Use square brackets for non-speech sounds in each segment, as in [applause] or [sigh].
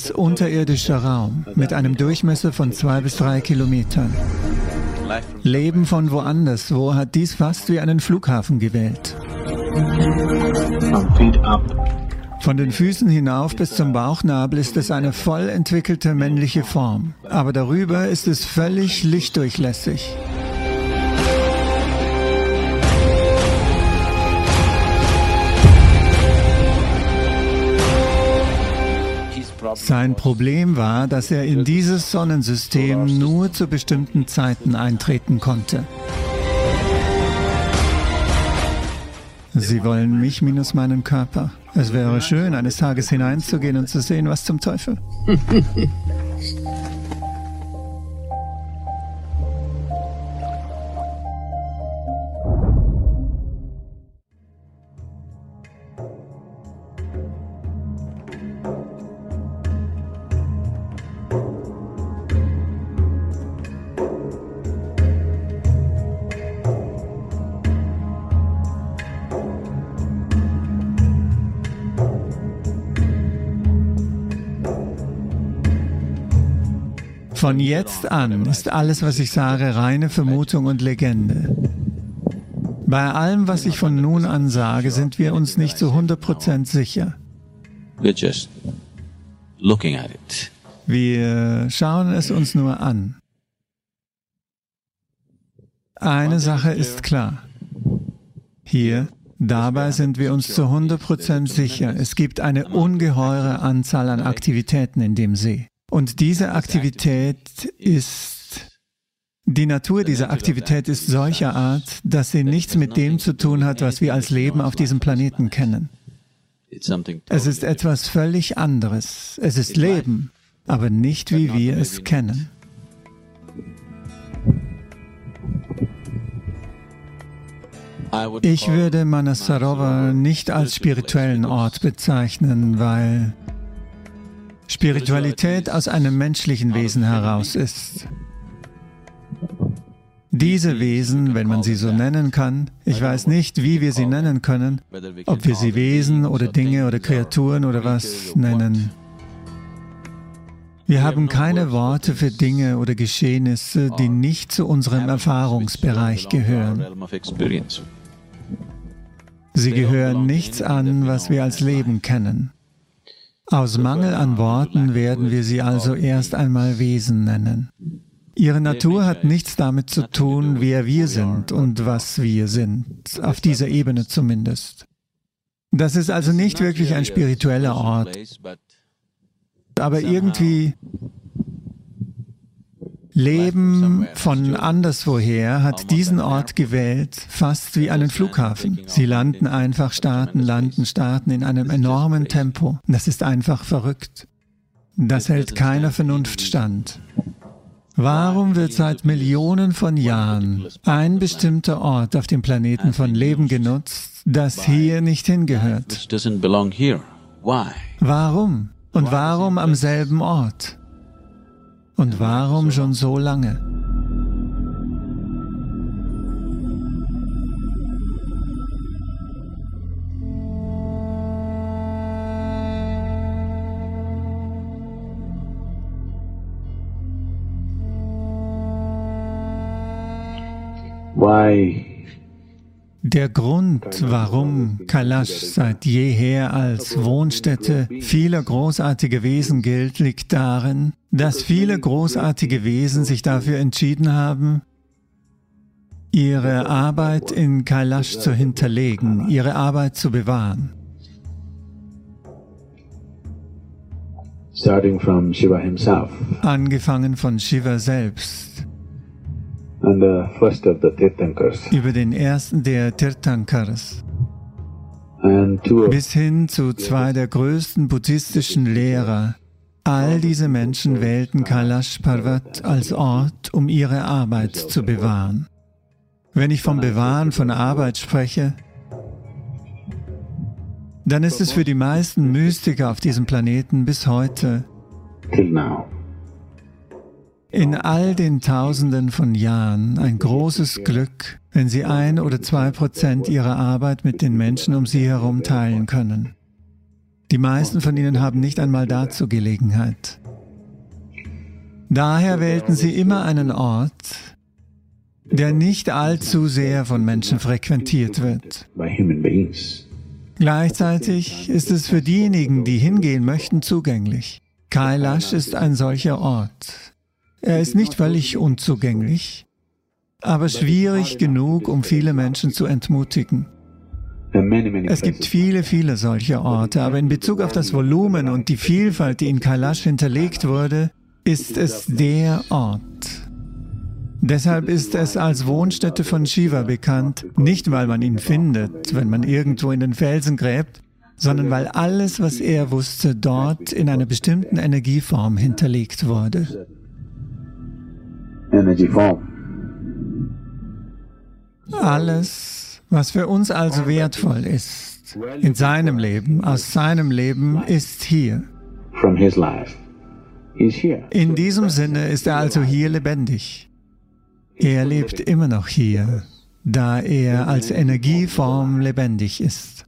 als unterirdischer Raum mit einem Durchmesser von zwei bis drei Kilometern. Leben von woanders, wo hat dies fast wie einen Flughafen gewählt. Von den Füßen hinauf bis zum Bauchnabel ist es eine voll entwickelte männliche Form, aber darüber ist es völlig lichtdurchlässig. Sein Problem war, dass er in dieses Sonnensystem nur zu bestimmten Zeiten eintreten konnte. Sie wollen mich minus meinen Körper. Es wäre schön, eines Tages hineinzugehen und zu sehen, was zum Teufel. [laughs] Von jetzt an ist alles, was ich sage, reine Vermutung und Legende. Bei allem, was ich von nun an sage, sind wir uns nicht zu 100% sicher. Wir schauen es uns nur an. Eine Sache ist klar. Hier, dabei sind wir uns zu 100% sicher. Es gibt eine ungeheure Anzahl an Aktivitäten in dem See. Und diese Aktivität ist, die Natur dieser Aktivität ist solcher Art, dass sie nichts mit dem zu tun hat, was wir als Leben auf diesem Planeten kennen. Es ist etwas völlig anderes. Es ist Leben, aber nicht wie wir es kennen. Ich würde Manasarova nicht als spirituellen Ort bezeichnen, weil Spiritualität aus einem menschlichen Wesen heraus ist. Diese Wesen, wenn man sie so nennen kann, ich weiß nicht, wie wir sie nennen können, ob wir sie Wesen oder Dinge oder Kreaturen oder was nennen. Wir haben keine Worte für Dinge oder Geschehnisse, die nicht zu unserem Erfahrungsbereich gehören. Sie gehören nichts an, was wir als Leben kennen. Aus Mangel an Worten werden wir sie also erst einmal Wesen nennen. Ihre Natur hat nichts damit zu tun, wer wir sind und was wir sind, auf dieser Ebene zumindest. Das ist also nicht wirklich ein spiritueller Ort, aber irgendwie Leben von anderswoher hat diesen Ort gewählt, fast wie einen Flughafen. Sie landen einfach, starten, landen, starten in einem enormen Tempo. Das ist einfach verrückt. Das hält keiner Vernunft stand. Warum wird seit Millionen von Jahren ein bestimmter Ort auf dem Planeten von Leben genutzt, das hier nicht hingehört? Warum? Und warum am selben Ort? Und warum schon so lange? Why der Grund, warum Kalash seit jeher als Wohnstätte vieler großartiger Wesen gilt, liegt darin, dass viele großartige Wesen sich dafür entschieden haben, ihre Arbeit in Kailash zu hinterlegen, ihre Arbeit zu bewahren. Angefangen von Shiva selbst, über den ersten der Tirthankars bis hin zu zwei der größten buddhistischen Lehrer. All diese Menschen wählten Kailash Parvat als Ort, um ihre Arbeit zu bewahren. Wenn ich vom Bewahren von Arbeit spreche, dann ist es für die meisten Mystiker auf diesem Planeten bis heute in all den Tausenden von Jahren ein großes Glück, wenn Sie ein oder zwei Prozent Ihrer Arbeit mit den Menschen um Sie herum teilen können. Die meisten von ihnen haben nicht einmal dazu Gelegenheit. Daher wählten sie immer einen Ort, der nicht allzu sehr von Menschen frequentiert wird. Gleichzeitig ist es für diejenigen, die hingehen möchten, zugänglich. Kailash ist ein solcher Ort. Er ist nicht völlig unzugänglich, aber schwierig genug, um viele Menschen zu entmutigen. Es gibt viele, viele solche Orte, aber in Bezug auf das Volumen und die Vielfalt, die in Kailash hinterlegt wurde, ist es der Ort. Deshalb ist es als Wohnstätte von Shiva bekannt, nicht weil man ihn findet, wenn man irgendwo in den Felsen gräbt, sondern weil alles, was er wusste, dort in einer bestimmten Energieform hinterlegt wurde. Alles, was für uns also wertvoll ist, in seinem Leben, aus seinem Leben, ist hier. In diesem Sinne ist er also hier lebendig. Er lebt immer noch hier, da er als Energieform lebendig ist.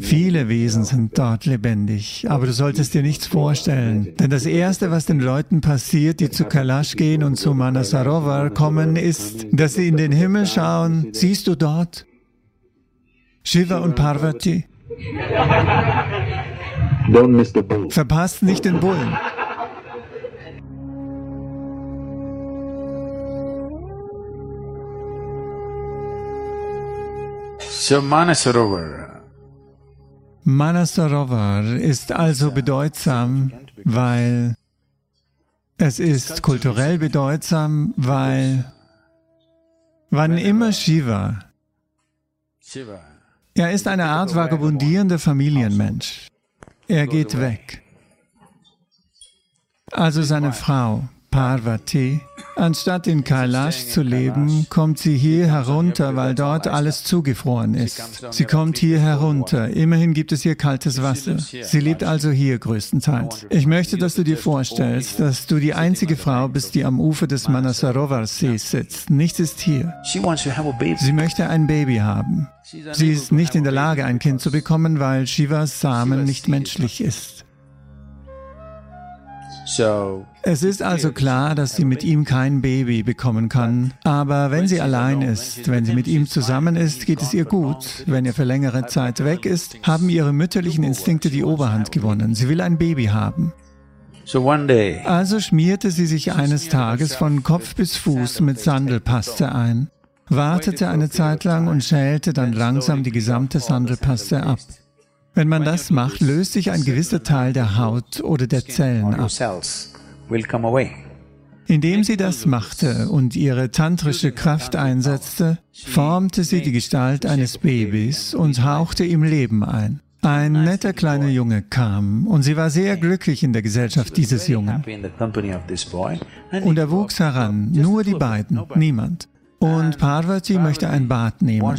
Viele Wesen sind dort lebendig, aber du solltest dir nichts vorstellen. Denn das Erste, was den Leuten passiert, die zu Kailash gehen und zu Manasarovar kommen, ist, dass sie in den Himmel schauen. Siehst du dort? Shiva und Parvati. Verpasst nicht den Bullen. So Manasarovar. Manasarovar ist also bedeutsam, weil es ist kulturell bedeutsam, weil wann immer Shiva, er ist eine Art vagabundierender Familienmensch. Er geht weg. Also seine Frau, Parvati, anstatt in Kailash zu leben, kommt sie hier herunter, weil dort alles zugefroren ist. Sie kommt hier herunter. Immerhin gibt es hier kaltes Wasser. Sie lebt also hier größtenteils. Ich möchte, dass du dir vorstellst, dass du die einzige Frau bist, die am Ufer des Manasarovar-Sees sitzt. Nichts ist hier. Sie möchte ein Baby haben. Sie ist nicht in der Lage, ein Kind zu bekommen, weil Shivas Samen nicht menschlich ist. Es ist also klar, dass sie mit ihm kein Baby bekommen kann. Aber wenn sie allein ist, wenn sie mit ihm zusammen ist, geht es ihr gut. Wenn er für längere Zeit weg ist, haben ihre mütterlichen Instinkte die Oberhand gewonnen. Sie will ein Baby haben. Also schmierte sie sich eines Tages von Kopf bis Fuß mit Sandelpaste ein, wartete eine Zeit lang und schälte dann langsam die gesamte Sandelpaste ab. Wenn man das macht, löst sich ein gewisser Teil der Haut oder der Zellen ab. Indem sie das machte und ihre tantrische Kraft einsetzte, formte sie die Gestalt eines Babys und hauchte ihm Leben ein. Ein netter kleiner Junge kam und sie war sehr glücklich in der Gesellschaft dieses Jungen. Und er wuchs heran, nur die beiden, niemand. Und Parvati möchte ein Bad nehmen.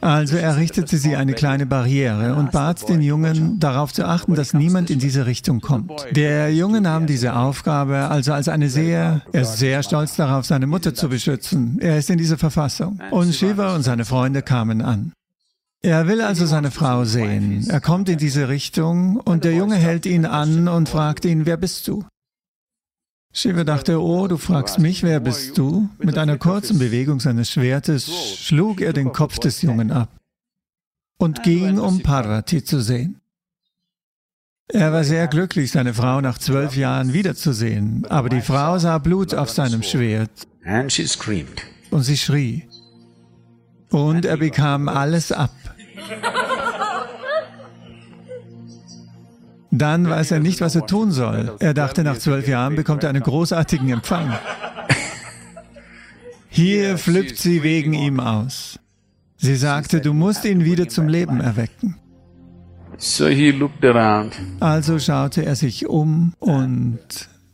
Also errichtete sie eine kleine Barriere und bat den Jungen, darauf zu achten, dass niemand in diese Richtung kommt. Der Junge nahm diese Aufgabe also als eine sehr, er ist sehr stolz darauf, seine Mutter zu beschützen. Er ist in dieser Verfassung. Und Shiva und seine Freunde kamen an. Er will also seine Frau sehen. Er kommt in diese Richtung und der Junge hält ihn an und fragt ihn, wer bist du? Shiva dachte, oh, du fragst mich, wer bist du? Mit einer kurzen Bewegung seines Schwertes schlug er den Kopf des Jungen ab und ging, um Parvati zu sehen. Er war sehr glücklich, seine Frau nach zwölf Jahren wiederzusehen, aber die Frau sah Blut auf seinem Schwert und sie schrie. Und er bekam alles ab. Dann weiß er nicht, was er tun soll. Er dachte, nach zwölf Jahren bekommt er einen großartigen Empfang. Hier flippt sie wegen ihm aus. Sie sagte, du musst ihn wieder zum Leben erwecken. Also schaute er sich um und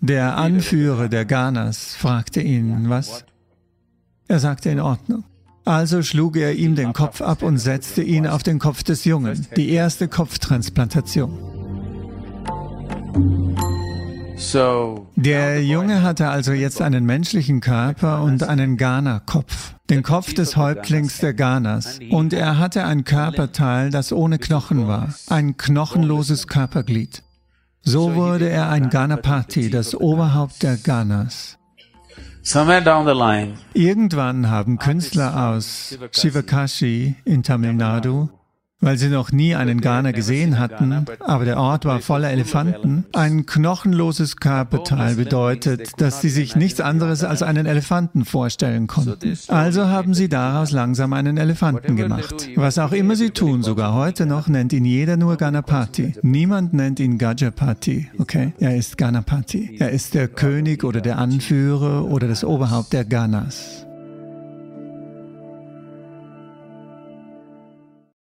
der Anführer der Ganas fragte ihn, was? Er sagte, in Ordnung. Also schlug er ihm den Kopf ab und setzte ihn auf den Kopf des Jungen, die erste Kopftransplantation. Der Junge hatte also jetzt einen menschlichen Körper und einen Ghana-Kopf, den Kopf des Häuptlings der Ghanas. Und er hatte ein Körperteil, das ohne Knochen war, ein knochenloses Körperglied. So wurde er ein Ganapati, das Oberhaupt der Ghanas. Irgendwann haben Künstler aus Shivakashi in Tamil Nadu weil sie noch nie einen Ghana gesehen hatten, aber der Ort war voller Elefanten. Ein knochenloses Körperteil bedeutet, dass sie sich nichts anderes als einen Elefanten vorstellen konnten. Also haben sie daraus langsam einen Elefanten gemacht. Was auch immer sie tun, sogar heute noch, nennt ihn jeder nur Ganapati. Niemand nennt ihn Gajapati, okay? Er ist Ganapati. Er ist der König oder der Anführer oder das Oberhaupt der Ganas.